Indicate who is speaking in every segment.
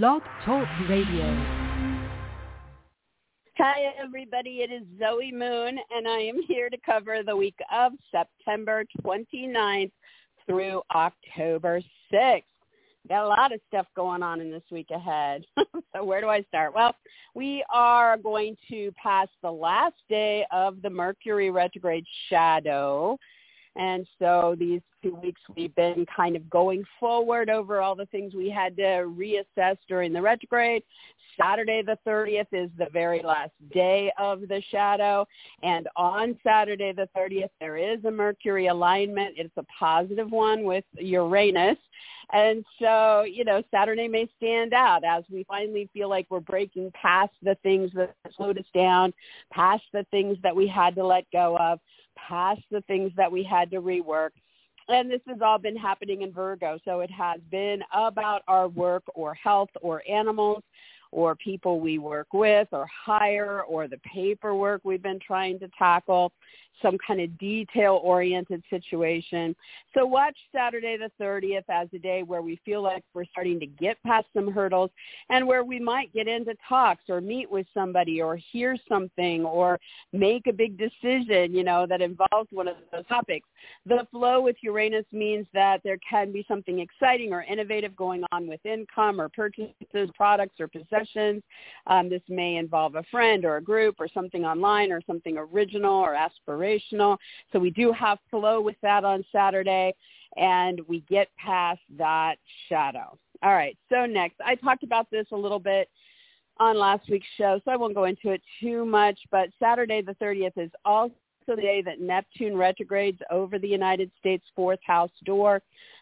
Speaker 1: Blog Talk Radio.
Speaker 2: Hi, everybody. It is Zoe Moon, and I am here to cover the week of September 29th through October 6th. Got a lot of stuff going on in this week ahead. so where do I start? Well, we are going to pass the last day of the Mercury retrograde shadow and so these two weeks we've been kind of going forward over all the things we had to reassess during the retrograde. Saturday the 30th is the very last day of the shadow. And on Saturday the 30th, there is a Mercury alignment. It's a positive one with Uranus. And so, you know, Saturday may stand out as we finally feel like we're breaking past the things that slowed us down, past the things that we had to let go of past the things that we had to rework. And this has all been happening in Virgo. So it has been about our work or health or animals or people we work with or hire or the paperwork we've been trying to tackle some kind of detail-oriented situation. So watch Saturday the 30th as a day where we feel like we're starting to get past some hurdles and where we might get into talks or meet with somebody or hear something or make a big decision, you know, that involves one of those topics. The flow with Uranus means that there can be something exciting or innovative going on with income or purchases, products or possessions. Um, this may involve a friend or a group or something online or something original or aspirational So we do have flow with that on Saturday, and we get past that shadow. All right, so next, I talked about this a little bit on last week's show, so I won't go into it too much, but Saturday the 30th is also the day that Neptune retrogrades over the United States fourth house door.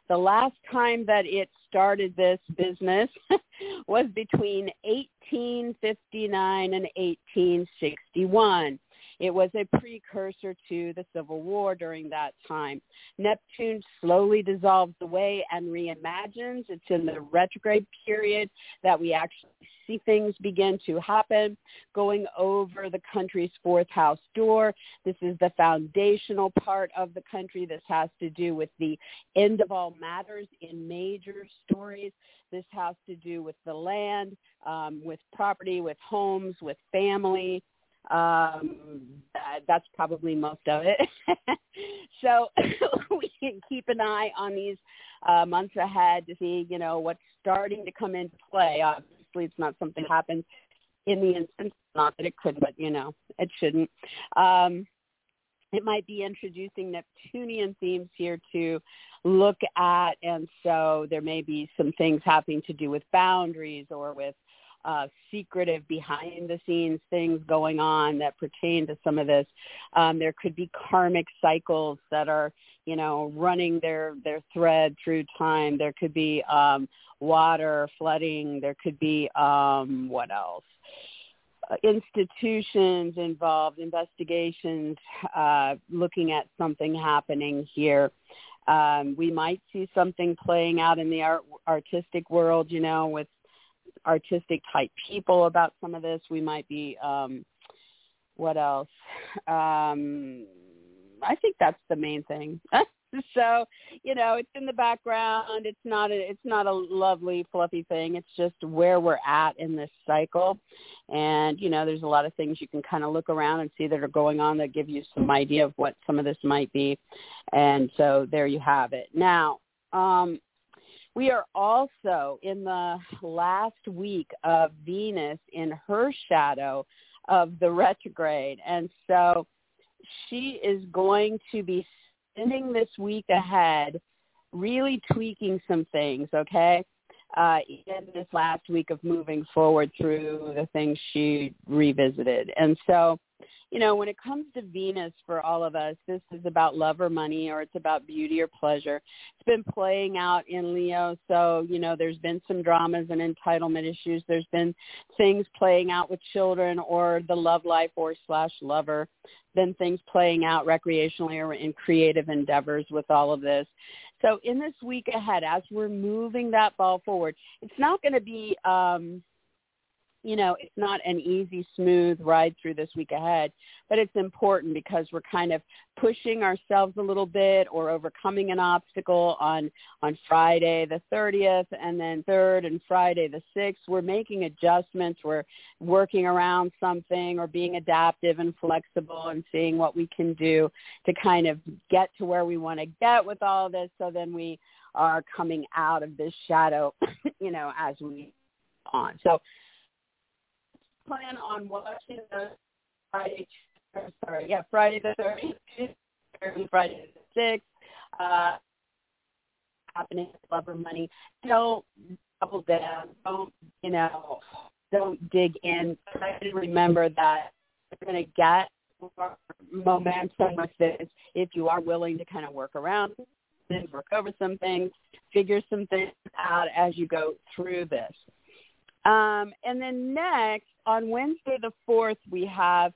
Speaker 2: The last time that it started this business was between 1859 and 1861. It was a precursor to the Civil War during that time. Neptune slowly dissolves away and reimagines. It's in the retrograde period that we actually see things begin to happen, going over the country's fourth house door. This is the foundational part of the country. This has to do with the end of all matters in major stories. This has to do with the land, um, with property, with homes, with family, um, that's probably most of it. so we can keep an eye on these uh, months ahead to see, you know, what's starting to come into play. Obviously, it's not something that happens in the instant. Not that it could, but you know, it shouldn't. Um, it might be introducing Neptunian themes here to look at, and so there may be some things having to do with boundaries or with uh, secretive behind the scenes things going on that pertain to some of this. Um, there could be karmic cycles that are, you know, running their, their thread through time. There could be um, water flooding. There could be, um, what else? Uh, institutions involved, investigations, uh, looking at something happening here. Um, we might see something playing out in the art, artistic world, you know, with artistic type people about some of this. We might be um what else? Um I think that's the main thing. so, you know, it's in the background. It's not a it's not a lovely fluffy thing. It's just where we're at in this cycle. And, you know, there's a lot of things you can kind of look around and see that are going on that give you some idea of what some of this might be. And so there you have it. Now, um we are also in the last week of Venus in her shadow of the retrograde. And so she is going to be spending this week ahead really tweaking some things, okay? Uh, in this last week of moving forward through the things she revisited. And so you know, when it comes to Venus for all of us, this is about love or money or it's about beauty or pleasure. It's been playing out in Leo. So, you know, there's been some dramas and entitlement issues. There's been things playing out with children or the love life or slash lover. Then things playing out recreationally or in creative endeavors with all of this. So in this week ahead, as we're moving that ball forward, it's not going to be, um, you know, it's not an easy, smooth ride through this week ahead, but it's important because we're kind of pushing ourselves a little bit or overcoming an obstacle on on Friday the 30th and then 3rd and Friday the 6th. We're making adjustments. We're working around something or being adaptive and flexible and seeing what we can do to kind of get to where we want to get with all this so then we are coming out of this shadow, you know, as we on. So plan on watching the Friday, sorry, yeah, Friday the 30th, Friday the 6th, uh, happening Lover Money. Don't double down. Don't, you know, don't dig in. Try to remember that you're going to get momentum with this if you are willing to kind of work around things, work over some things, figure some things out as you go through this. Um, and then next, on Wednesday the 4th, we have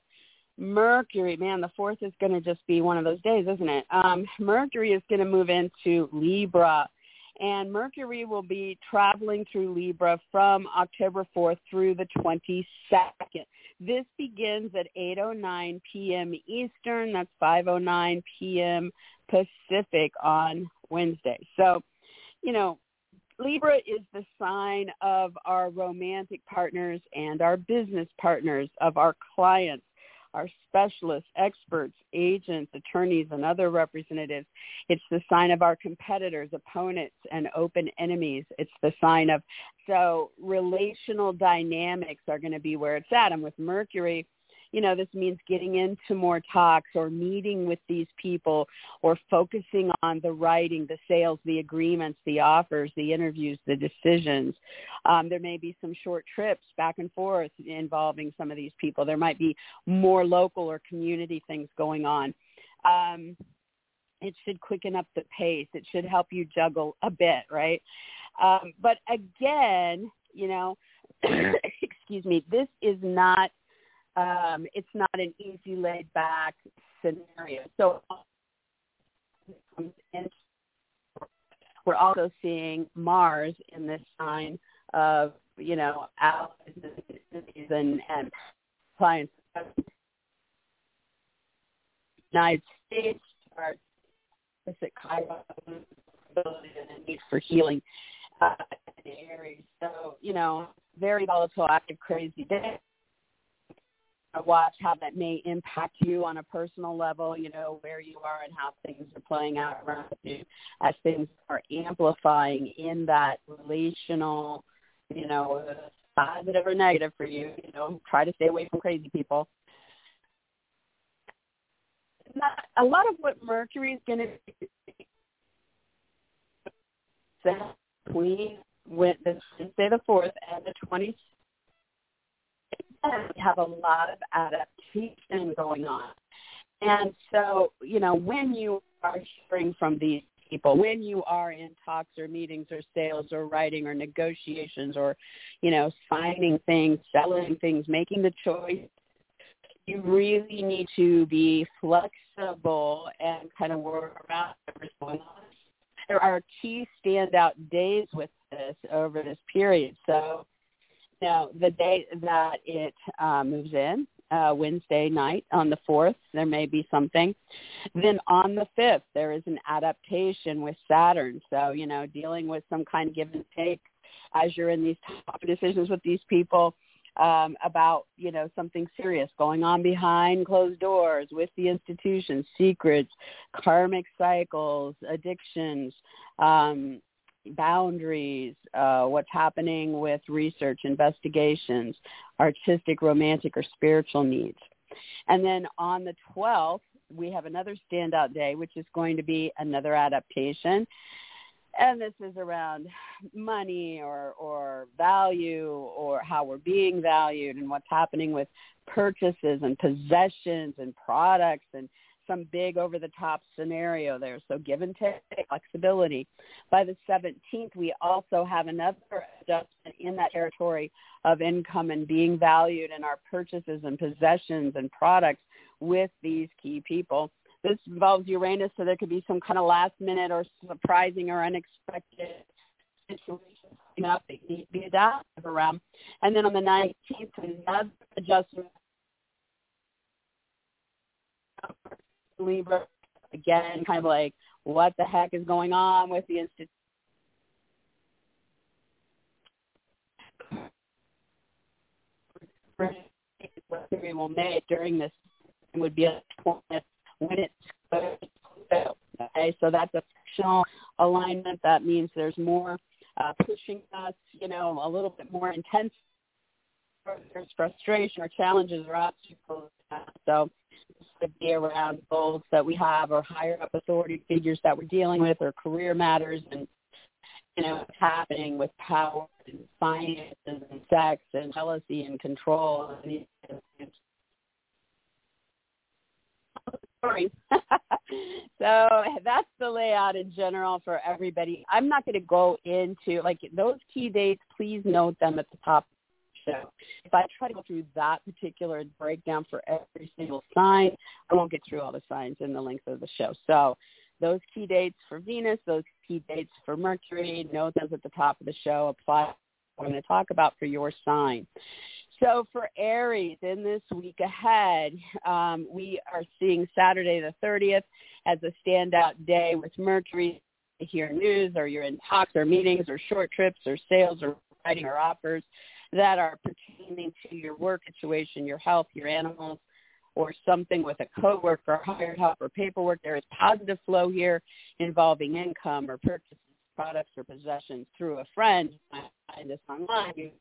Speaker 2: Mercury. Man, the 4th is going to just be one of those days, isn't it? Um, Mercury is going to move into Libra. And Mercury will be traveling through Libra from October 4th through the 22nd. This begins at 8.09 p.m. Eastern. That's 5.09 p.m. Pacific on Wednesday. So, you know, Libra is the sign of our romantic partners and our business partners, of our clients, our specialists, experts, agents, attorneys, and other representatives. It's the sign of our competitors, opponents, and open enemies. It's the sign of, so relational dynamics are going to be where it's at. And with Mercury, you know, this means getting into more talks or meeting with these people or focusing on the writing, the sales, the agreements, the offers, the interviews, the decisions. Um, there may be some short trips back and forth involving some of these people. There might be more local or community things going on. Um, it should quicken up the pace. It should help you juggle a bit, right? Um, but again, you know, excuse me, this is not um, it's not an easy laid back scenario. So we're also seeing Mars in this sign of, you know, allies and, and clients. United States are opposite need for healing uh, in Aries. So, you know, very volatile, active, crazy day watch how that may impact you on a personal level, you know, where you are and how things are playing out around you as things are amplifying in that relational, you know, positive or negative for you, you know, try to stay away from crazy people. Not, a lot of what Mercury is going to between with this Wednesday the 4th and the 26th we have a lot of adaptation going on. And so, you know, when you are hearing from these people, when you are in talks or meetings or sales or writing or negotiations or, you know, signing things, selling things, making the choice, you really need to be flexible and kind of work around whatever's going on. There are key standout days with this over this period. So now, the day that it uh, moves in, uh, Wednesday night on the 4th, there may be something. Then on the 5th, there is an adaptation with Saturn. So, you know, dealing with some kind of give and take as you're in these decisions with these people um, about, you know, something serious going on behind closed doors with the institutions, secrets, karmic cycles, addictions, um, boundaries, uh, what's happening with research, investigations, artistic, romantic, or spiritual needs. And then on the 12th, we have another standout day, which is going to be another adaptation. And this is around money or, or value or how we're being valued and what's happening with purchases and possessions and products and some big over the top scenario there. So give and take, flexibility. By the 17th, we also have another adjustment in that territory of income and being valued in our purchases and possessions and products with these key people. This involves Uranus, so there could be some kind of last minute or surprising or unexpected situations coming up that need to be adaptive around. And then on the 19th, another adjustment. Libra, again, kind of like, what the heck is going on with the institution? we will make during this would be a when it's okay. So that's a frictional alignment. That means there's more uh, pushing us, you know, a little bit more intense. There's frustration or challenges or obstacles. So could be around goals that we have or higher up authority figures that we're dealing with or career matters and you know what's happening with power and finances and sex and jealousy and control story. so that's the layout in general for everybody. I'm not going to go into like those key dates. Please note them at the top show. If I try to go through that particular breakdown for every single sign, I won't get through all the signs in the length of the show. So those key dates for Venus, those key dates for Mercury, note those at the top of the show. Apply what I'm going to talk about for your sign. So for Aries, in this week ahead, um, we are seeing Saturday the 30th as a standout day with Mercury. Hear news, or you're in talks or meetings or short trips or sales or writing or offers that are pertaining to your work situation, your health, your animals, or something with a coworker, hired help, or paperwork. There is positive flow here involving income or purchases, products, or possessions through a friend. I find this online. You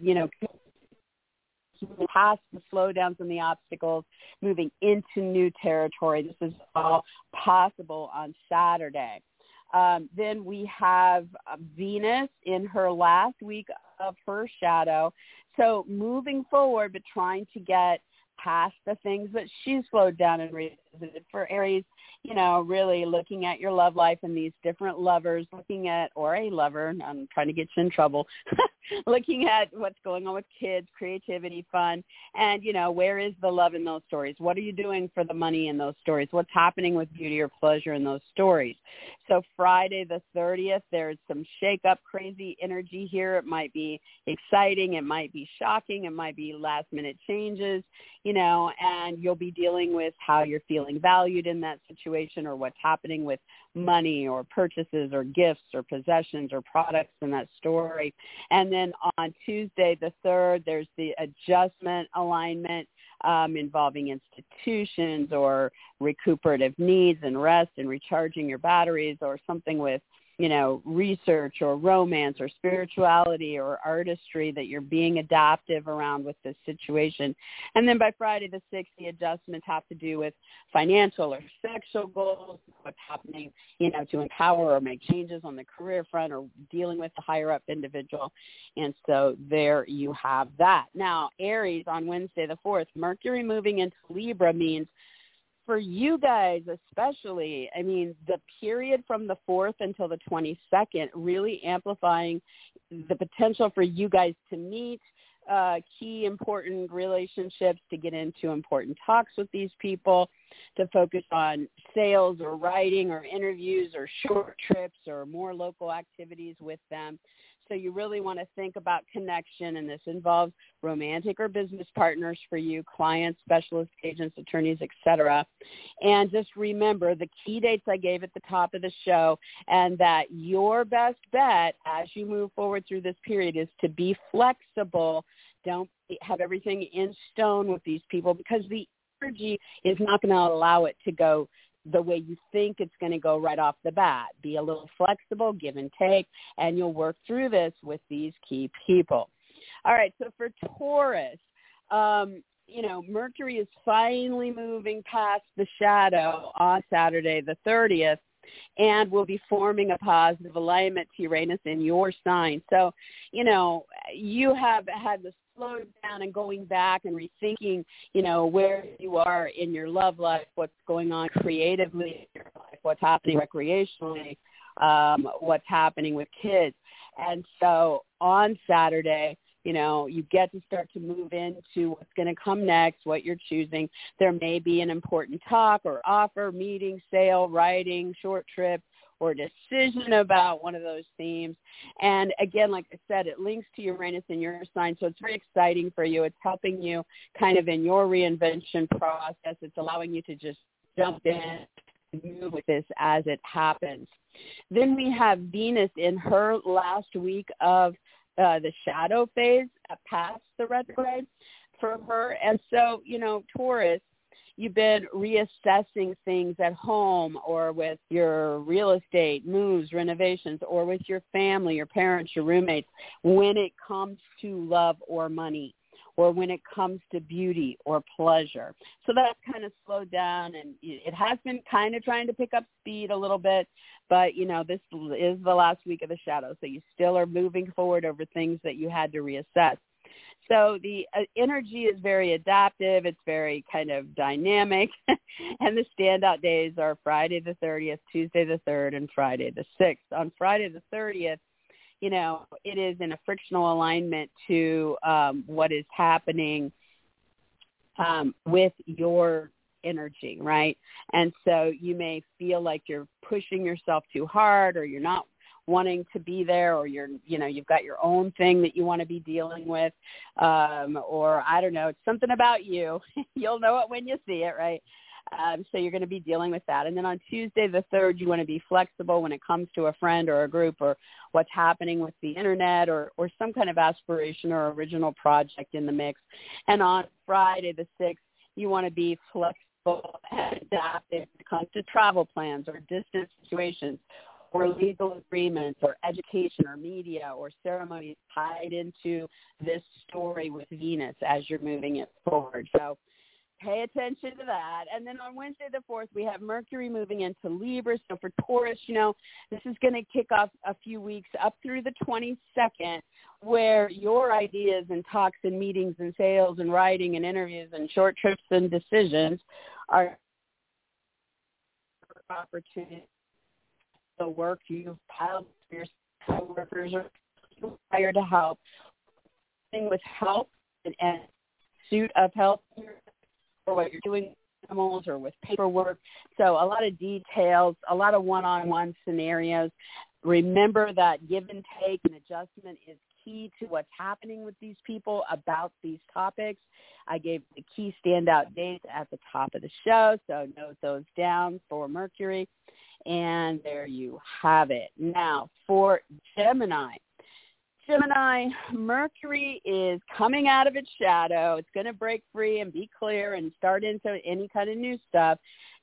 Speaker 2: you know, past the slowdowns and the obstacles, moving into new territory. This is all possible on Saturday. Um, then we have uh, Venus in her last week of her shadow. So moving forward, but trying to get past the things that she's slowed down and revisited for Aries you know, really looking at your love life and these different lovers, looking at, or a lover, I'm trying to get you in trouble, looking at what's going on with kids, creativity, fun, and, you know, where is the love in those stories? What are you doing for the money in those stories? What's happening with beauty or pleasure in those stories? So Friday the 30th, there's some shake up, crazy energy here. It might be exciting. It might be shocking. It might be last minute changes, you know, and you'll be dealing with how you're feeling valued in that situation or what's happening with money or purchases or gifts or possessions or products in that story. And then on Tuesday the 3rd, there's the adjustment alignment um, involving institutions or recuperative needs and rest and recharging your batteries or something with you know, research or romance or spirituality or artistry that you're being adaptive around with this situation. And then by Friday the 6th, the adjustments have to do with financial or sexual goals, what's happening, you know, to empower or make changes on the career front or dealing with the higher up individual. And so there you have that. Now, Aries on Wednesday the 4th, Mercury moving into Libra means for you guys especially, I mean, the period from the 4th until the 22nd really amplifying the potential for you guys to meet uh, key important relationships, to get into important talks with these people, to focus on sales or writing or interviews or short trips or more local activities with them. So you really want to think about connection, and this involves romantic or business partners for you, clients, specialists, agents, attorneys, etc. And just remember the key dates I gave at the top of the show, and that your best bet as you move forward through this period is to be flexible. Don't have everything in stone with these people because the energy is not going to allow it to go the way you think it's going to go right off the bat. Be a little flexible, give and take, and you'll work through this with these key people. All right, so for Taurus, um, you know, Mercury is finally moving past the shadow on Saturday the 30th and will be forming a positive alignment to Uranus in your sign. So, you know, you have had the slowing down and going back and rethinking, you know, where you are in your love life, what's going on creatively in your life, what's happening recreationally, um, what's happening with kids. And so on Saturday, You know, you get to start to move into what's going to come next, what you're choosing. There may be an important talk or offer, meeting, sale, writing, short trip, or decision about one of those themes. And again, like I said, it links to Uranus in your sign, so it's very exciting for you. It's helping you kind of in your reinvention process. It's allowing you to just jump in and move with this as it happens. Then we have Venus in her last week of uh, the shadow phase past the retrograde for her. And so, you know, Taurus, you've been reassessing things at home or with your real estate moves, renovations, or with your family, your parents, your roommates, when it comes to love or money or when it comes to beauty or pleasure. So that's kind of slowed down and it has been kind of trying to pick up speed a little bit, but you know, this is the last week of the shadow, so you still are moving forward over things that you had to reassess. So the uh, energy is very adaptive. It's very kind of dynamic. and the standout days are Friday the 30th, Tuesday the 3rd, and Friday the 6th. On Friday the 30th, you know, it is in a frictional alignment to um, what is happening um, with your energy, right? And so you may feel like you're pushing yourself too hard or you're not wanting to be there or you're you know you've got your own thing that you want to be dealing with um or i don't know it's something about you you'll know it when you see it right um, so you're going to be dealing with that. And then on Tuesday the 3rd, you want to be flexible when it comes to a friend or a group or what's happening with the internet or, or some kind of aspiration or original project in the mix. And on Friday the 6th, you want to be flexible and adaptive when it comes to travel plans or distance situations or legal agreements or education or media or ceremonies tied into this story with Venus as you're moving it forward. So pay attention to that. And then on Wednesday the 4th, we have Mercury moving into Libra. So for Taurus, you know, this is going to kick off a few weeks up through the 22nd where your ideas and talks and meetings and sales and writing and interviews and short trips and decisions are opportunities the work you've piled for your coworkers or hired to help with help and, and suit of help or what you're doing with animals or with paperwork. So a lot of details, a lot of one-on-one scenarios. Remember that give and take and adjustment is key to what's happening with these people about these topics. I gave the key standout dates at the top of the show, so note those down for Mercury. And there you have it. Now, for Gemini, Gemini, Mercury is coming out of its shadow. It's going to break free and be clear and start into any kind of new stuff.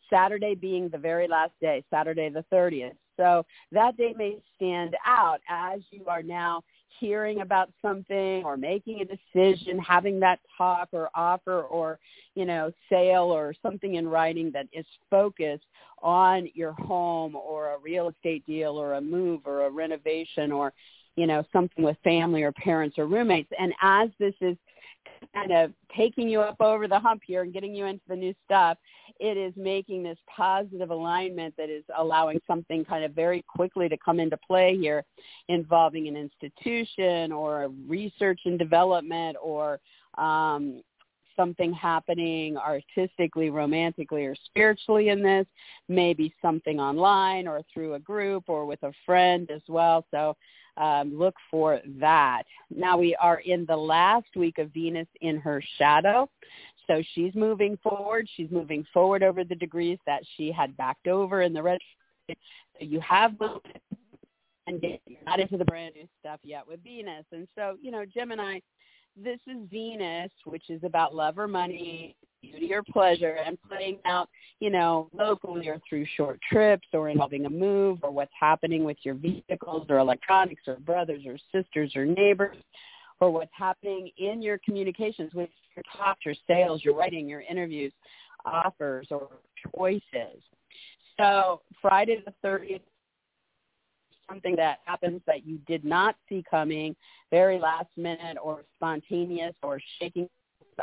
Speaker 2: Saturday being the very last day, Saturday the 30th. So that day may stand out as you are now hearing about something or making a decision, having that talk or offer or, you know, sale or something in writing that is focused on your home or a real estate deal or a move or a renovation or, you know, something with family or parents or roommates. And as this is kind of taking you up over the hump here and getting you into the new stuff, it is making this positive alignment that is allowing something kind of very quickly to come into play here involving an institution or research and development or um, something happening artistically, romantically, or spiritually in this, maybe something online or through a group or with a friend as well. So um, look for that. Now we are in the last week of Venus in her shadow. So she's moving forward. She's moving forward over the degrees that she had backed over in the red. So you have and you're not into the brand new stuff yet with Venus. And so, you know, Gemini, this is Venus, which is about love or money, beauty or pleasure, and playing out, you know, locally or through short trips or involving a move or what's happening with your vehicles or electronics or brothers or sisters or neighbors or what's happening in your communications with your talks, your sales, your writing, your interviews, offers or choices. So Friday the 30th something that happens that you did not see coming, very last minute or spontaneous or shaking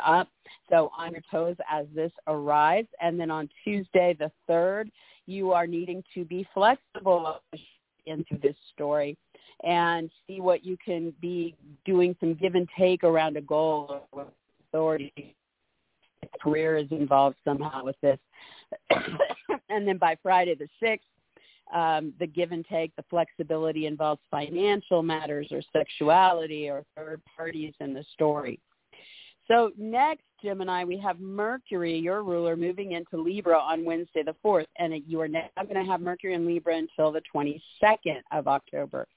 Speaker 2: up. So on your toes as this arrives. And then on Tuesday the 3rd, you are needing to be flexible into this story and see what you can be doing some give and take around a goal or authority career is involved somehow with this. and then by Friday the 6th, um, the give and take, the flexibility involves financial matters or sexuality or third parties in the story. So next, Gemini, we have Mercury, your ruler, moving into Libra on Wednesday the 4th. And you are now going to have Mercury in Libra until the 22nd of October.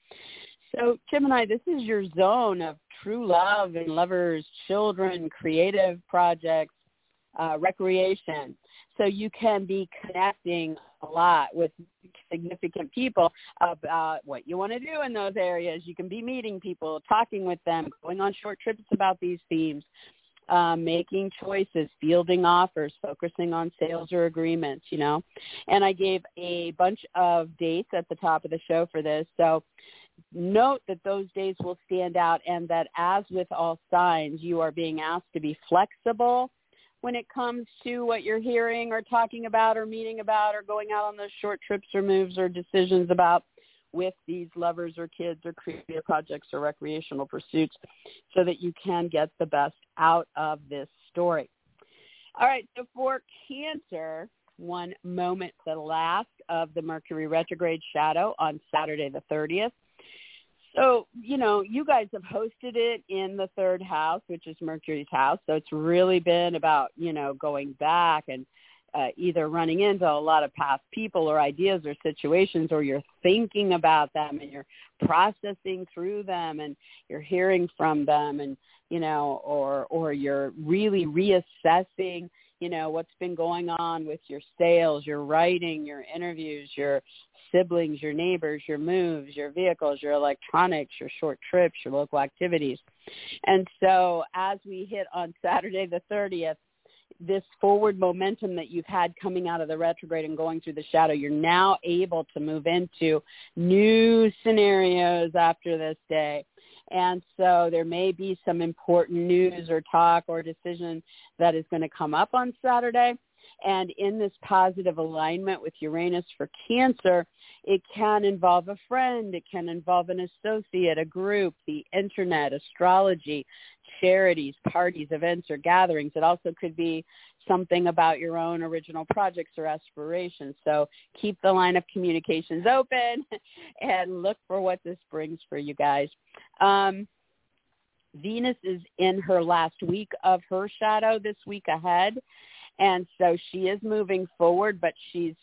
Speaker 2: So Gemini, this is your zone of true love and lovers, children, creative projects, uh, recreation. So you can be connecting a lot with significant people about what you want to do in those areas. You can be meeting people, talking with them, going on short trips about these themes, um, making choices, fielding offers, focusing on sales or agreements, you know. And I gave a bunch of dates at the top of the show for this. So note that those days will stand out and that as with all signs, you are being asked to be flexible when it comes to what you're hearing or talking about or meeting about or going out on those short trips or moves or decisions about with these lovers or kids or creative projects or recreational pursuits so that you can get the best out of this story. All right, so for Cancer, one moment the last of the Mercury retrograde shadow on Saturday the 30th. So, you know, you guys have hosted it in the third house, which is Mercury's house. So it's really been about, you know, going back and uh, either running into a lot of past people or ideas or situations or you're thinking about them and you're processing through them and you're hearing from them and you know or or you're really reassessing you know what's been going on with your sales your writing your interviews your siblings your neighbors your moves your vehicles your electronics your short trips your local activities. And so as we hit on saturday the 30th this forward momentum that you've had coming out of the retrograde and going through the shadow, you're now able to move into new scenarios after this day. And so there may be some important news or talk or decision that is going to come up on Saturday. And in this positive alignment with Uranus for Cancer, it can involve a friend, it can involve an associate, a group, the internet, astrology, charities, parties, events, or gatherings. It also could be something about your own original projects or aspirations. So keep the line of communications open and look for what this brings for you guys. Um, Venus is in her last week of her shadow this week ahead. And so she is moving forward, but she's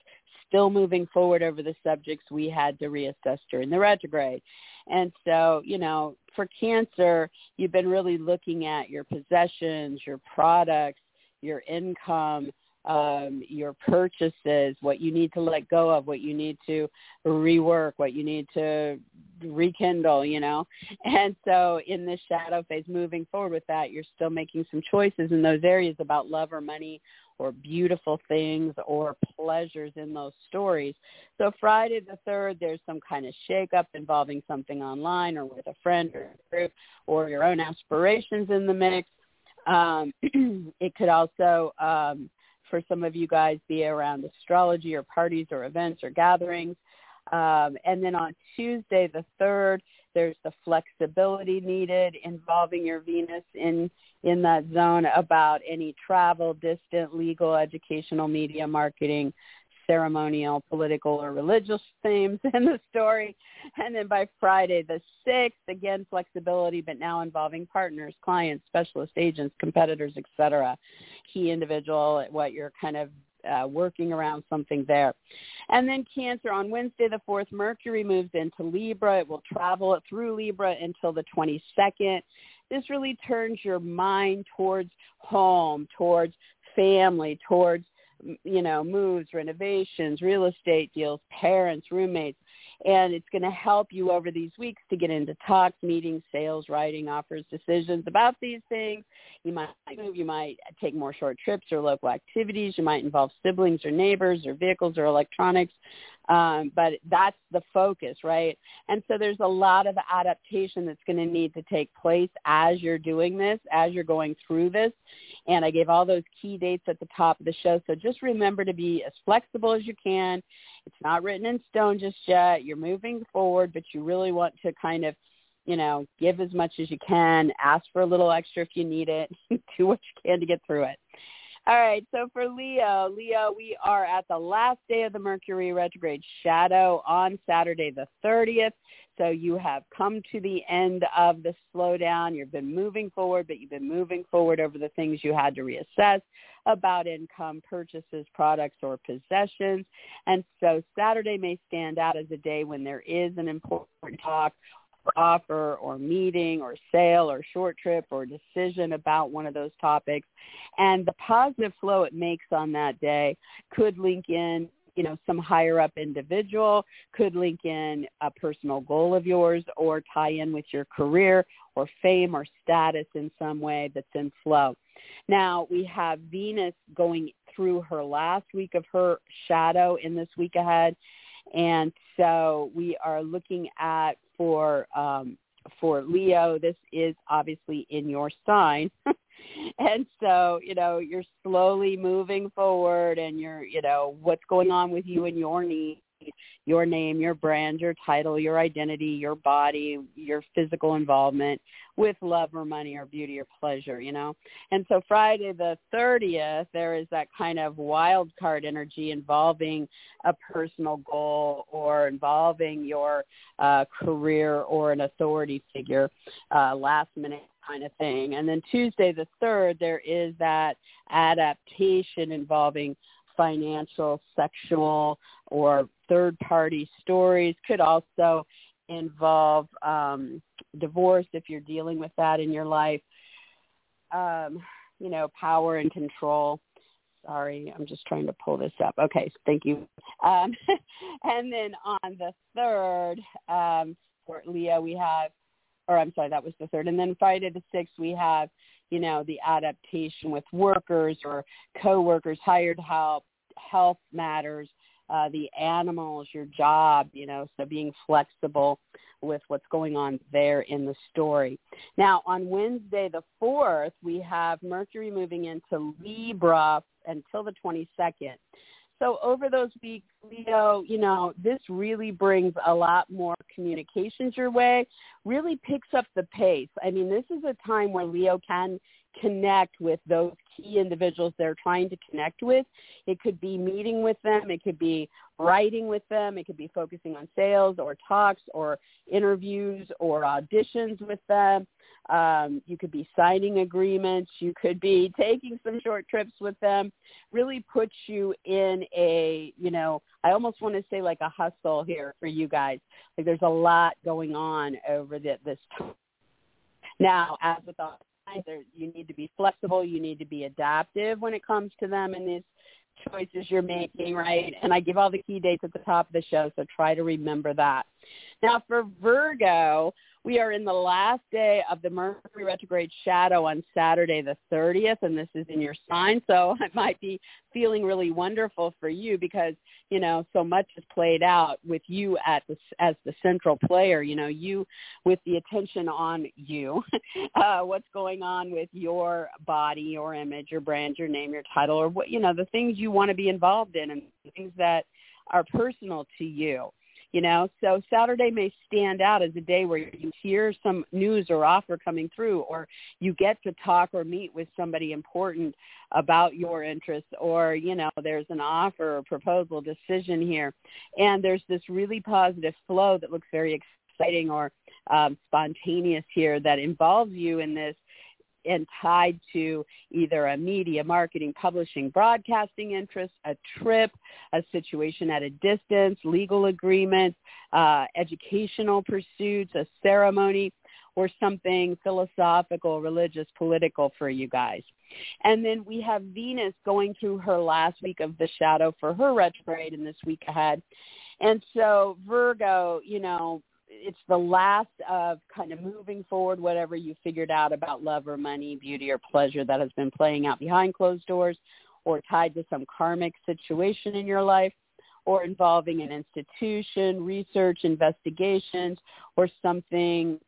Speaker 2: still moving forward over the subjects we had to reassess during the retrograde. And so, you know, for cancer, you've been really looking at your possessions, your products, your income, um, your purchases, what you need to let go of, what you need to rework, what you need to rekindle, you know. And so in this shadow phase, moving forward with that, you're still making some choices in those areas about love or money or beautiful things or pleasures in those stories. So Friday the 3rd, there's some kind of shakeup involving something online or with a friend or a group or your own aspirations in the mix. Um, it could also, um, for some of you guys, be around astrology or parties or events or gatherings. Um, and then on Tuesday the 3rd, there's the flexibility needed involving your Venus in in that zone about any travel, distant, legal, educational, media, marketing, ceremonial, political, or religious themes in the story. And then by Friday the 6th, again, flexibility, but now involving partners, clients, specialist agents, competitors, etc. Key individual, what you're kind of uh, working around something there. And then Cancer on Wednesday the 4th, Mercury moves into Libra. It will travel through Libra until the 22nd. This really turns your mind towards home, towards family, towards you know, moves, renovations, real estate deals, parents, roommates, and it's going to help you over these weeks to get into talks, meetings, sales, writing, offers, decisions about these things. You might move, you might take more short trips or local activities. You might involve siblings or neighbors or vehicles or electronics. Um, but that's the focus, right? And so there's a lot of adaptation that's going to need to take place as you're doing this, as you're going through this. And I gave all those key dates at the top of the show. So just remember to be as flexible as you can. It's not written in stone just yet. You're moving forward, but you really want to kind of you know, give as much as you can, ask for a little extra if you need it, do what you can to get through it. All right, so for Leo, Leo, we are at the last day of the Mercury retrograde shadow on Saturday the 30th. So you have come to the end of the slowdown. You've been moving forward, but you've been moving forward over the things you had to reassess about income, purchases, products, or possessions. And so Saturday may stand out as a day when there is an important talk offer or meeting or sale or short trip or decision about one of those topics. And the positive flow it makes on that day could link in you know, some higher up individual, could link in a personal goal of yours or tie in with your career or fame or status in some way that's in flow. Now we have Venus going through her last week of her shadow in this week ahead. And so we are looking at for um, for Leo, this is obviously in your sign. and so, you know, you're slowly moving forward and you're, you know, what's going on with you and your needs your name, your brand, your title, your identity, your body, your physical involvement with love or money or beauty or pleasure, you know. And so Friday the 30th, there is that kind of wild card energy involving a personal goal or involving your uh, career or an authority figure, uh, last minute kind of thing. And then Tuesday the 3rd, there is that adaptation involving financial, sexual, or third-party stories. Could also involve um, divorce if you're dealing with that in your life. Um, you know, power and control. Sorry, I'm just trying to pull this up. Okay, thank you. Um, and then on the third, um, for Leo, we have, or I'm sorry, that was the third. And then Friday the sixth, we have, you know, the adaptation with workers or coworkers, hired help, health matters, uh, the animals, your job, you know, so being flexible with what's going on there in the story. Now, on Wednesday the 4th, we have Mercury moving into Libra until the 22nd. So over those weeks, Leo, you know, this really brings a lot more communications your way, really picks up the pace. I mean, this is a time where Leo can connect with those key individuals they're trying to connect with. It could be meeting with them. It could be writing with them. It could be focusing on sales or talks or interviews or auditions with them. Um, you could be signing agreements. You could be taking some short trips with them. Really puts you in a, you know, I almost want to say like a hustle here for you guys. Like there's a lot going on over the, this time. Now, as with all there, you need to be flexible. You need to be adaptive when it comes to them and these choices you're making, right? And I give all the key dates at the top of the show, so try to remember that. Now for Virgo, we are in the last day of the Mercury retrograde shadow on Saturday the 30th, and this is in your sign. So it might be feeling really wonderful for you because, you know, so much is played out with you at the, as the central player, you know, you with the attention on you, uh, what's going on with your body, your image, your brand, your name, your title, or what, you know, the things you want to be involved in and things that are personal to you you know? So saturday may stand out as a day where you hear some news or offer coming through or you get to talk or meet with somebody important about your interests or you know there's an offer or proposal decision here. And there's this really positive flow that looks very exciting or um, spontaneous here that involves you in this and tied to either a media, marketing, publishing, broadcasting interest, a trip, a situation at a distance, legal agreements, uh, educational pursuits, a ceremony, or something philosophical, religious, political for you guys. And then we have Venus going through her last week of the shadow for her retrograde in this week ahead. And so Virgo, you know, it's the last of kind of moving forward whatever you figured out about love or money, beauty or pleasure that has been playing out behind closed doors or tied to some karmic situation in your life or involving an institution, research, investigations, or something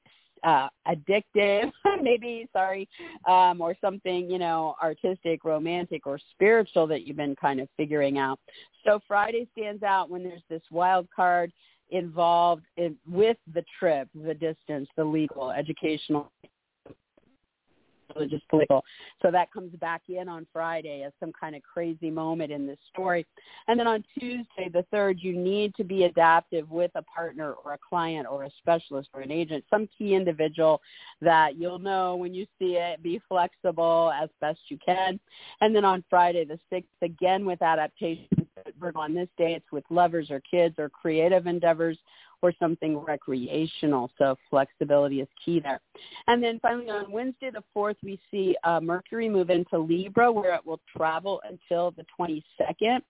Speaker 2: uh, addictive, maybe, sorry, um, or something, you know, artistic, romantic, or spiritual that you've been kind of figuring out. So Friday stands out when there's this wild card involved in, with the trip, the distance, the legal, educational, religious, political. So that comes back in on Friday as some kind of crazy moment in this story. And then on Tuesday, the third, you need to be adaptive with a partner or a client or a specialist or an agent, some key individual that you'll know when you see it. Be flexible as best you can. And then on Friday, the sixth, again with adaptation. On this day, it's with lovers or kids or creative endeavors or something recreational. So flexibility is key there. And then finally on Wednesday the 4th, we see uh, Mercury move into Libra where it will travel until the 22nd.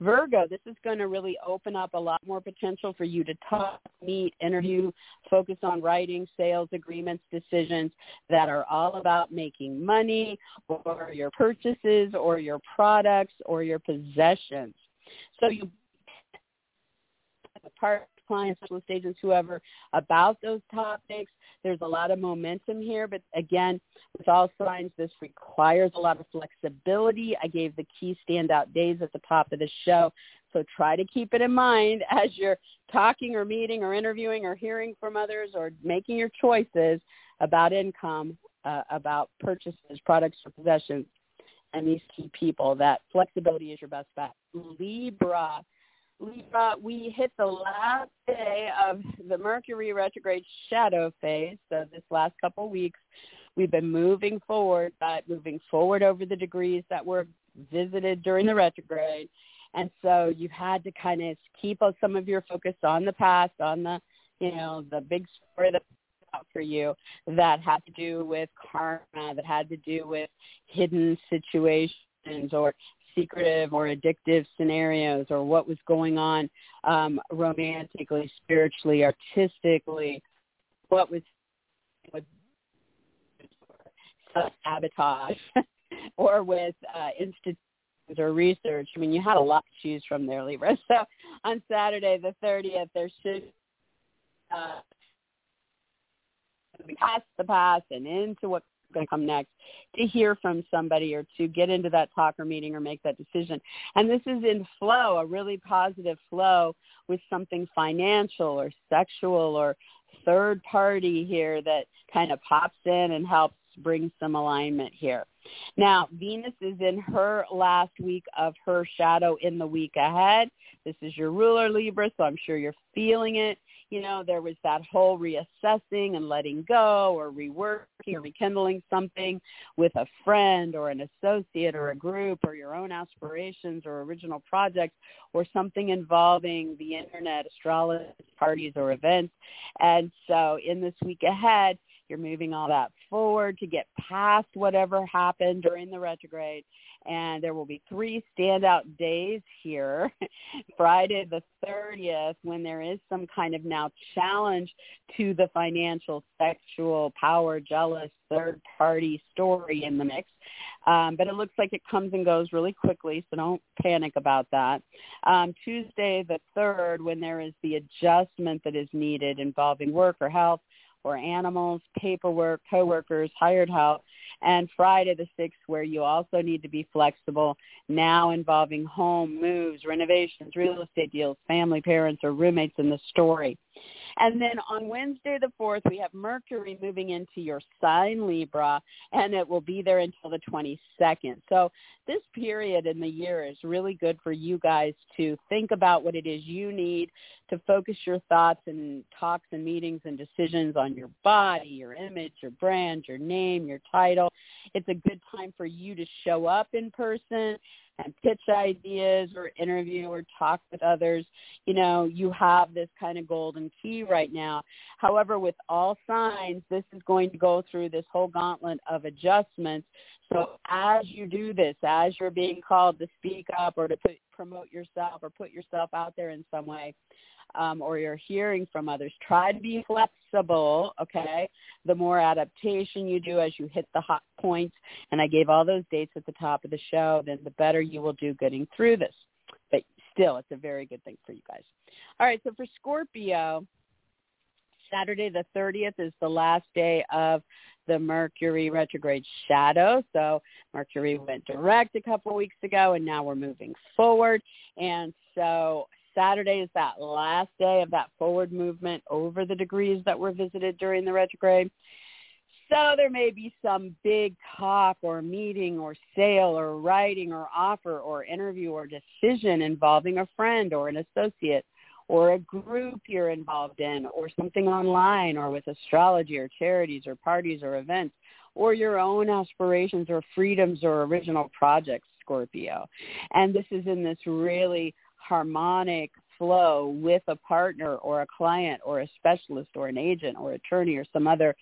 Speaker 2: Virgo, this is going to really open up a lot more potential for you to talk, meet, interview, focus on writing, sales agreements, decisions that are all about making money or your purchases or your products or your possessions. So you part clients, specialist agents, whoever, about those topics. There's a lot of momentum here, but again, with all signs, this requires a lot of flexibility. I gave the key standout days at the top of the show. So try to keep it in mind as you're talking or meeting or interviewing or hearing from others or making your choices about income, uh, about purchases, products, or possessions, and these key people. That flexibility is your best bet. Libra Libra, we hit the last day of the Mercury retrograde shadow phase. So this last couple weeks, we've been moving forward, but moving forward over the degrees that were visited during the retrograde. And so you've had to kind of keep some of your focus on the past, on the, you know, the big story that's out for you that had to do with karma, that had to do with hidden situations or secretive or addictive scenarios or what was going on um, romantically, spiritually, artistically, what was sabotage or with uh, institutions or research. I mean, you had a lot to choose from there, Libra. So on Saturday the 30th, there should uh, be past the past and into what's going to come next to hear from somebody or to get into that talk or meeting or make that decision. And this is in flow, a really positive flow with something financial or sexual or third party here that kind of pops in and helps bring some alignment here. Now, Venus is in her last week of her shadow in the week ahead. This is your ruler, Libra, so I'm sure you're feeling it you know, there was that whole reassessing and letting go or reworking or rekindling something with a friend or an associate or a group or your own aspirations or original projects or something involving the internet, astrology, parties or events. And so in this week ahead, you're moving all that forward to get past whatever happened during the retrograde and there will be three standout days here. Friday the 30th, when there is some kind of now challenge to the financial, sexual, power, jealous, third-party story in the mix. Um, but it looks like it comes and goes really quickly, so don't panic about that. Um, Tuesday the 3rd, when there is the adjustment that is needed involving work or health, or animals, paperwork, coworkers, hired help, and Friday the 6th where you also need to be flexible now involving home moves, renovations, real estate deals, family, parents, or roommates in the story. And then on Wednesday the 4th, we have Mercury moving into your sign Libra, and it will be there until the 22nd. So this period in the year is really good for you guys to think about what it is you need to focus your thoughts and talks and meetings and decisions on your body, your image, your brand, your name, your title. It's a good time for you to show up in person and pitch ideas or interview or talk with others. You know, you have this kind of golden key right now. However, with all signs, this is going to go through this whole gauntlet of adjustments. So as you do this, as you're being called to speak up or to put, promote yourself or put yourself out there in some way, um, or you're hearing from others, try to be flexible, okay? The more adaptation you do as you hit the hot points, and I gave all those dates at the top of the show, then the better you will do getting through this. But still, it's a very good thing for you guys. All right, so for Scorpio, Saturday the 30th is the last day of the Mercury retrograde shadow. So Mercury went direct a couple weeks ago, and now we're moving forward. And so Saturday is that last day of that forward movement over the degrees that were visited during the retrograde. So there may be some big talk or meeting or sale or writing or offer or interview or decision involving a friend or an associate or a group you're involved in or something online or with astrology or charities or parties or events or your own aspirations or freedoms or original projects, Scorpio. And this is in this really harmonic flow with a partner or a client or a specialist or an agent or attorney or some other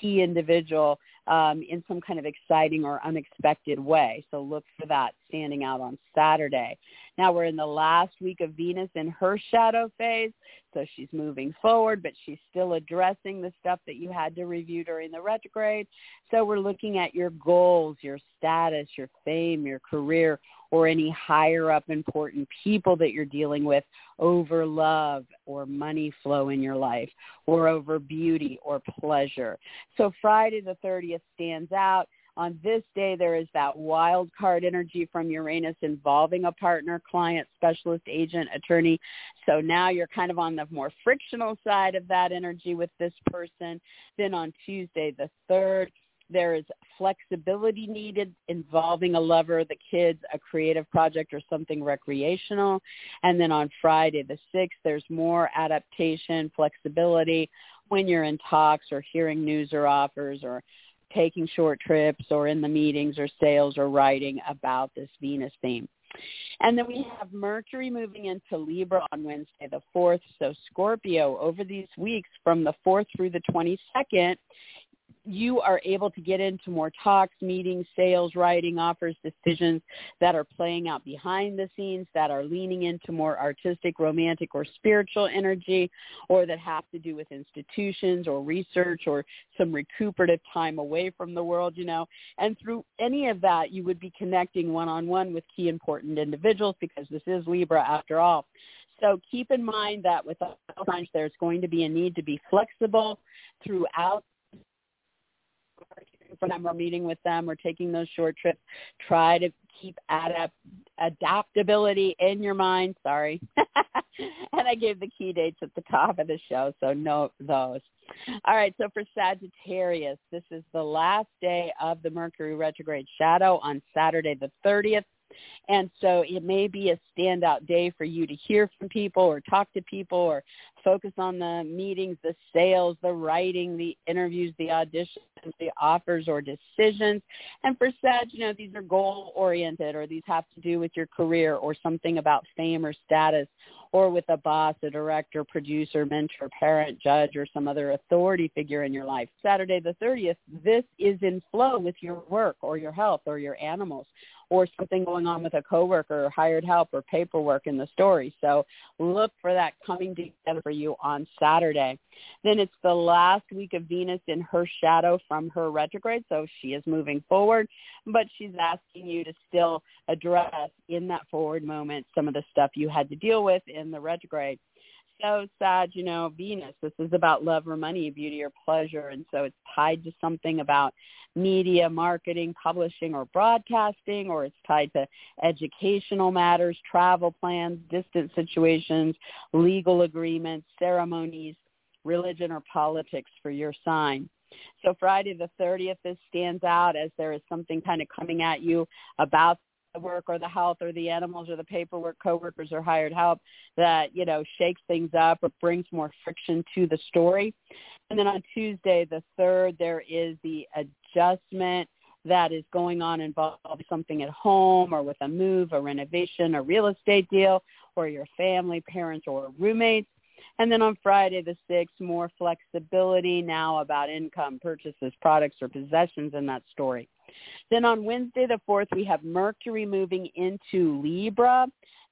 Speaker 2: key individual um, in some kind of exciting or unexpected way. So look for that standing out on Saturday. Now we're in the last week of Venus in her shadow phase. So she's moving forward, but she's still addressing the stuff that you had to review during the retrograde. So we're looking at your goals, your status, your fame, your career, or any higher up important people that you're dealing with over love or money flow in your life or over beauty or pleasure. So Friday the 30th stands out on this day, there is that wild card energy from Uranus involving a partner, client, specialist, agent, attorney. So now you're kind of on the more frictional side of that energy with this person. Then on Tuesday, the 3rd, there is flexibility needed involving a lover, the kids, a creative project, or something recreational. And then on Friday, the 6th, there's more adaptation, flexibility when you're in talks or hearing news or offers or taking short trips or in the meetings or sales or writing about this Venus theme. And then we have Mercury moving into Libra on Wednesday the 4th. So Scorpio over these weeks from the 4th through the 22nd you are able to get into more talks, meetings, sales, writing, offers, decisions that are playing out behind the scenes, that are leaning into more artistic, romantic, or spiritual energy, or that have to do with institutions or research or some recuperative time away from the world, you know. And through any of that, you would be connecting one-on-one with key important individuals because this is Libra after all. So keep in mind that with signs, there's going to be a need to be flexible throughout for them or meeting with them or taking those short trips, try to keep adapt adaptability in your mind. Sorry. and I gave the key dates at the top of the show, so note those. All right, so for Sagittarius, this is the last day of the Mercury retrograde shadow on Saturday the 30th. And so it may be a standout day for you to hear from people or talk to people or focus on the meetings, the sales, the writing, the interviews, the auditions, the offers or decisions. And for Sag, you know, these are goal oriented or these have to do with your career or something about fame or status or with a boss, a director, producer, mentor, parent, judge, or some other authority figure in your life. Saturday the 30th, this is in flow with your work or your health or your animals or something going on with a coworker or hired help or paperwork in the story. So look for that coming together for you on Saturday. Then it's the last week of Venus in her shadow from her retrograde, so she is moving forward, but she's asking you to still address in that forward moment some of the stuff you had to deal with in the retrograde so Sag, you know, Venus. This is about love or money, beauty or pleasure. And so it's tied to something about media, marketing, publishing or broadcasting, or it's tied to educational matters, travel plans, distant situations, legal agreements, ceremonies, religion or politics for your sign. So Friday the 30th, this stands out as there is something kind of coming at you about the work or the health or the animals or the paperwork, coworkers or hired help that, you know, shakes things up or brings more friction to the story. And then on Tuesday, the third, there is the adjustment that is going on involving something at home or with a move, a renovation, a real estate deal, or your family, parents, or roommates. And then on Friday the 6th, more flexibility now about income, purchases, products, or possessions in that story. Then on Wednesday the 4th, we have Mercury moving into Libra.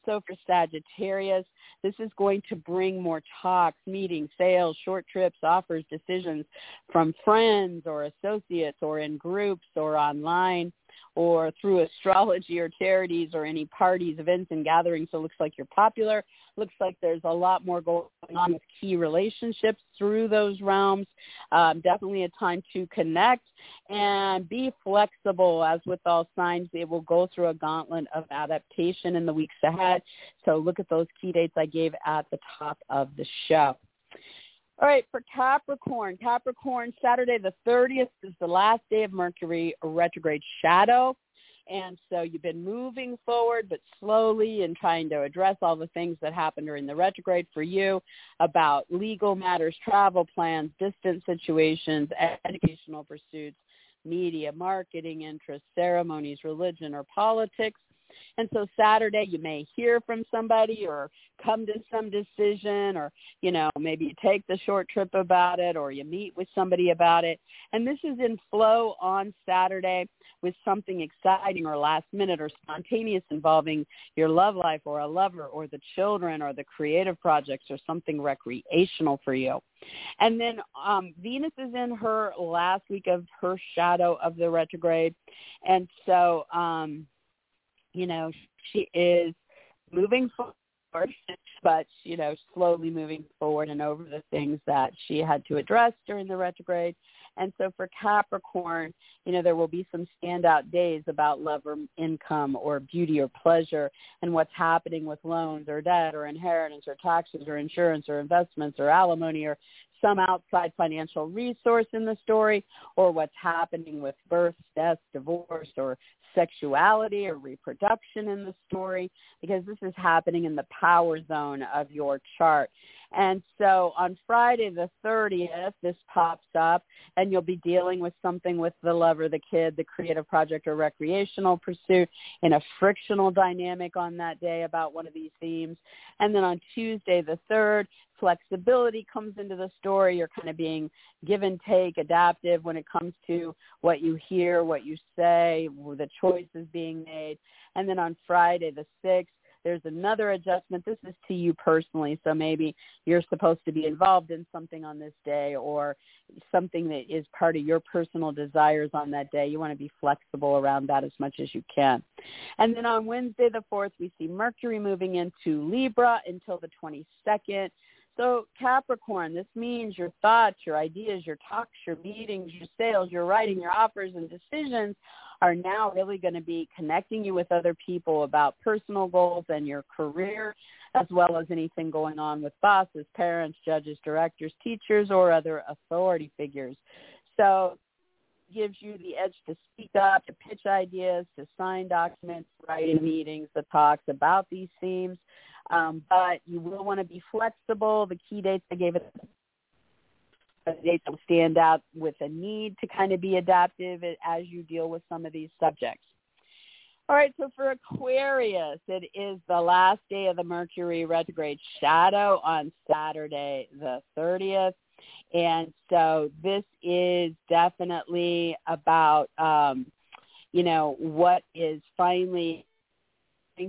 Speaker 2: So for Sagittarius, this is going to bring more talks, meetings, sales, short trips, offers, decisions from friends or associates or in groups or online or through astrology or charities or any parties, events, and gatherings. So it looks like you're popular. Looks like there's a lot more going on with key relationships through those realms. Um, definitely a time to connect and be flexible. As with all signs, they will go through a gauntlet of adaptation in the weeks ahead. So look at those key dates I gave at the top of the show. All right, for Capricorn, Capricorn, Saturday the 30th is the last day of Mercury retrograde shadow. And so you've been moving forward, but slowly and trying to address all the things that happened during the retrograde for you about legal matters, travel plans, distance situations, educational pursuits, media, marketing interests, ceremonies, religion, or politics. And so Saturday you may hear from somebody or come to some decision or, you know, maybe you take the short trip about it or you meet with somebody about it. And this is in flow on Saturday with something exciting or last minute or spontaneous involving your love life or a lover or the children or the creative projects or something recreational for you. And then um, Venus is in her last week of her shadow of the retrograde. And so um, you know, she is moving forward, but, you know, slowly moving forward and over the things that she had to address during the retrograde. And so for Capricorn, you know, there will be some standout days about love or income or beauty or pleasure and what's happening with loans or debt or inheritance or taxes or insurance or investments or alimony or some outside financial resource in the story or what's happening with birth, death, divorce, or sexuality or reproduction in the story because this is happening in the power zone of your chart. And so on Friday the 30th, this pops up and you'll be dealing with something with the lover, the kid, the creative project or recreational pursuit in a frictional dynamic on that day about one of these themes. And then on Tuesday the 3rd, flexibility comes into the story. You're kind of being give and take, adaptive when it comes to what you hear, what you say, the choices being made. And then on Friday the 6th, there's another adjustment. This is to you personally. So maybe you're supposed to be involved in something on this day or something that is part of your personal desires on that day. You want to be flexible around that as much as you can. And then on Wednesday the 4th, we see Mercury moving into Libra until the 22nd. So Capricorn, this means your thoughts, your ideas, your talks, your meetings, your sales, your writing, your offers and decisions are now really going to be connecting you with other people about personal goals and your career, as well as anything going on with bosses, parents, judges, directors, teachers, or other authority figures. So gives you the edge to speak up, to pitch ideas, to sign documents, write in meetings, the talks about these themes. Um, but you will want to be flexible. The key dates I gave it dates will stand out with a need to kind of be adaptive as you deal with some of these subjects. All right, so for Aquarius, it is the last day of the Mercury retrograde shadow on Saturday the 30th. And so this is definitely about, um, you know, what is finally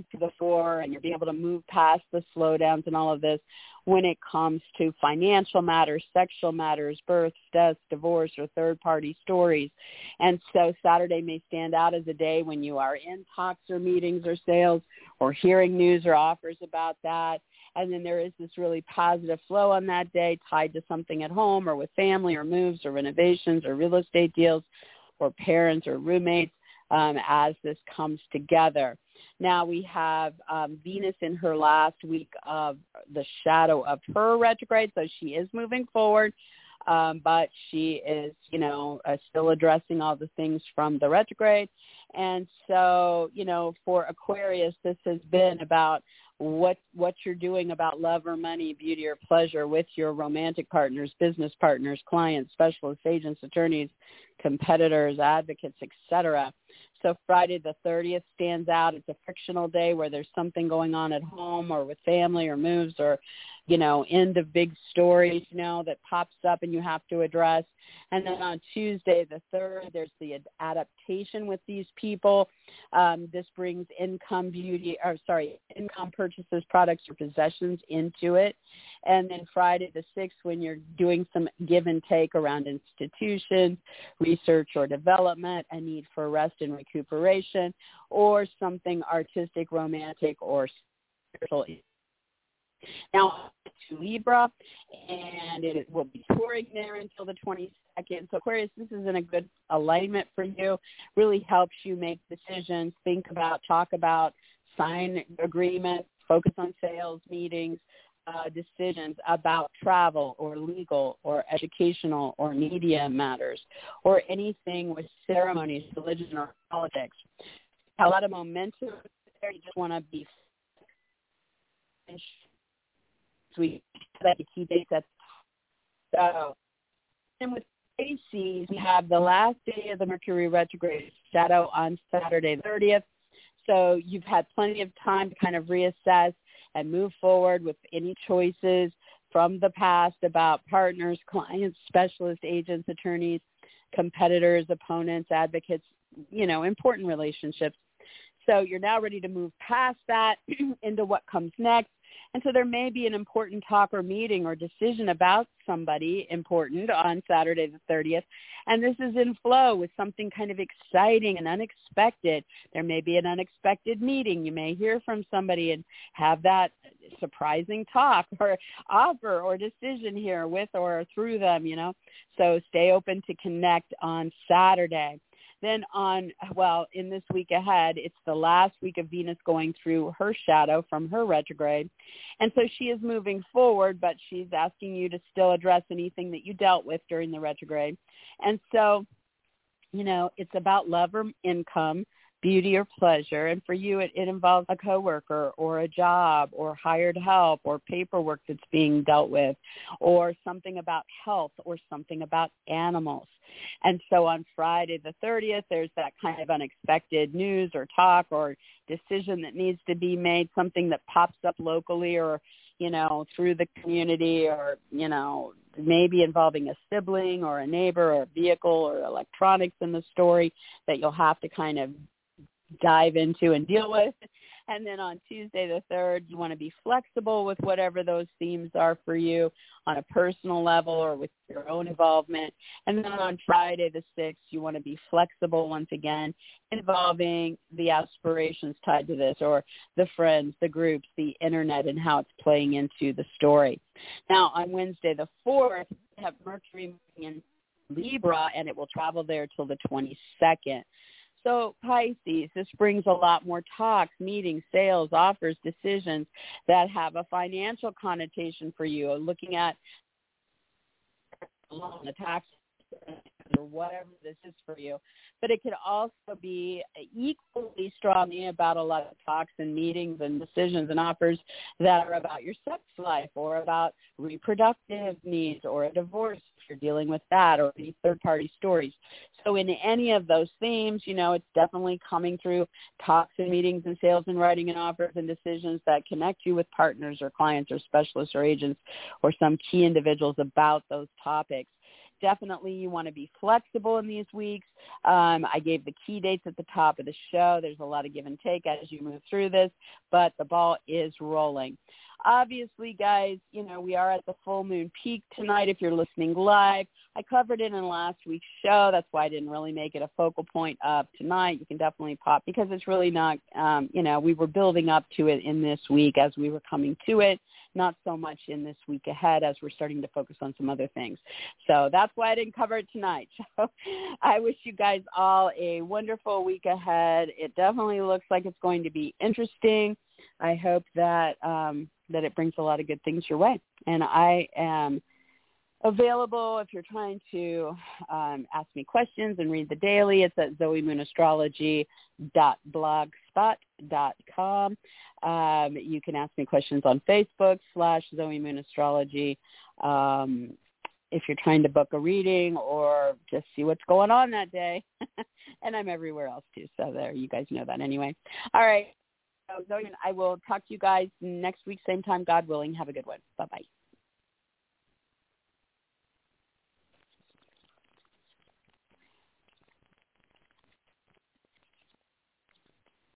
Speaker 2: to the fore and you're being able to move past the slowdowns and all of this when it comes to financial matters, sexual matters, births, deaths, divorce, or third-party stories. And so Saturday may stand out as a day when you are in talks or meetings or sales or hearing news or offers about that. And then there is this really positive flow on that day tied to something at home or with family or moves or renovations or real estate deals or parents or roommates um, as this comes together. Now we have um, Venus in her last week of the shadow of her retrograde, so she is moving forward, um, but she is, you know, uh, still addressing all the things from the retrograde. And so, you know, for Aquarius, this has been about what what you're doing about love or money, beauty or pleasure with your romantic partners, business partners, clients, specialists, agents, attorneys, competitors, advocates, etc. So Friday the 30th stands out. It's a frictional day where there's something going on at home or with family or moves or you know, end of big stories, you know, that pops up and you have to address. And then on Tuesday, the third, there's the adaptation with these people. Um, this brings income beauty, or sorry, income purchases, products, or possessions into it. And then Friday the 6th, when you're doing some give and take around institutions, research or development, a need for rest and recuperation, or something artistic, romantic, or spiritual now to Libra, and it will be touring there until the 22nd. So Aquarius, this is in a good alignment for you. Really helps you make decisions, think about, talk about, sign agreements, focus on sales meetings, uh, decisions about travel or legal or educational or media matters or anything with ceremonies, religion, or politics. A lot of momentum there. You just want to be we like a key date that's so and with Pisces we have the last day of the Mercury retrograde shadow on Saturday the 30th. So you've had plenty of time to kind of reassess and move forward with any choices from the past about partners, clients, specialists, agents, attorneys, competitors, opponents, advocates, you know, important relationships. So you're now ready to move past that into what comes next and so there may be an important talk or meeting or decision about somebody important on Saturday the 30th. And this is in flow with something kind of exciting and unexpected. There may be an unexpected meeting. You may hear from somebody and have that surprising talk or offer or decision here with or through them, you know. So stay open to connect on Saturday. Then on, well, in this week ahead, it's the last week of Venus going through her shadow from her retrograde. And so she is moving forward, but she's asking you to still address anything that you dealt with during the retrograde. And so, you know, it's about love or income beauty or pleasure. And for you, it, it involves a coworker or a job or hired help or paperwork that's being dealt with or something about health or something about animals. And so on Friday the 30th, there's that kind of unexpected news or talk or decision that needs to be made, something that pops up locally or, you know, through the community or, you know, maybe involving a sibling or a neighbor or a vehicle or electronics in the story that you'll have to kind of dive into and deal with. And then on Tuesday the 3rd, you want to be flexible with whatever those themes are for you on a personal level or with your own involvement. And then on Friday the 6th, you want to be flexible once again involving the aspirations tied to this or the friends, the groups, the internet and how it's playing into the story. Now on Wednesday the 4th, we have Mercury in Libra and it will travel there till the 22nd. So Pisces, this brings a lot more talks, meetings, sales, offers, decisions that have a financial connotation for you. Looking at the tax or whatever this is for you. But it could also be equally strongly about a lot of talks and meetings and decisions and offers that are about your sex life or about reproductive needs or a divorce you're dealing with that or any third party stories. So in any of those themes, you know, it's definitely coming through talks and meetings and sales and writing and offers and decisions that connect you with partners or clients or specialists or agents or some key individuals about those topics definitely you want to be flexible in these weeks. Um, I gave the key dates at the top of the show. There's a lot of give and take as you move through this, but the ball is rolling. Obviously, guys, you know, we are at the full moon peak tonight if you're listening live. I covered it in last week's show. That's why I didn't really make it a focal point of tonight. You can definitely pop because it's really not, um, you know, we were building up to it in this week as we were coming to it not so much in this week ahead as we're starting to focus on some other things. So that's why I didn't cover it tonight. So I wish you guys all a wonderful week ahead. It definitely looks like it's going to be interesting. I hope that um, that it brings a lot of good things your way. And I am available if you're trying to um, ask me questions and read the daily. It's at zoemoonastrology.blogspot.com. Um, you can ask me questions on Facebook slash Zoe Moon Astrology. Um, if you're trying to book a reading or just see what's going on that day. and I'm everywhere else too. So there, you guys know that anyway. All right. So, Zoe, I will talk to you guys next week, same time, God willing. Have a good one. Bye bye.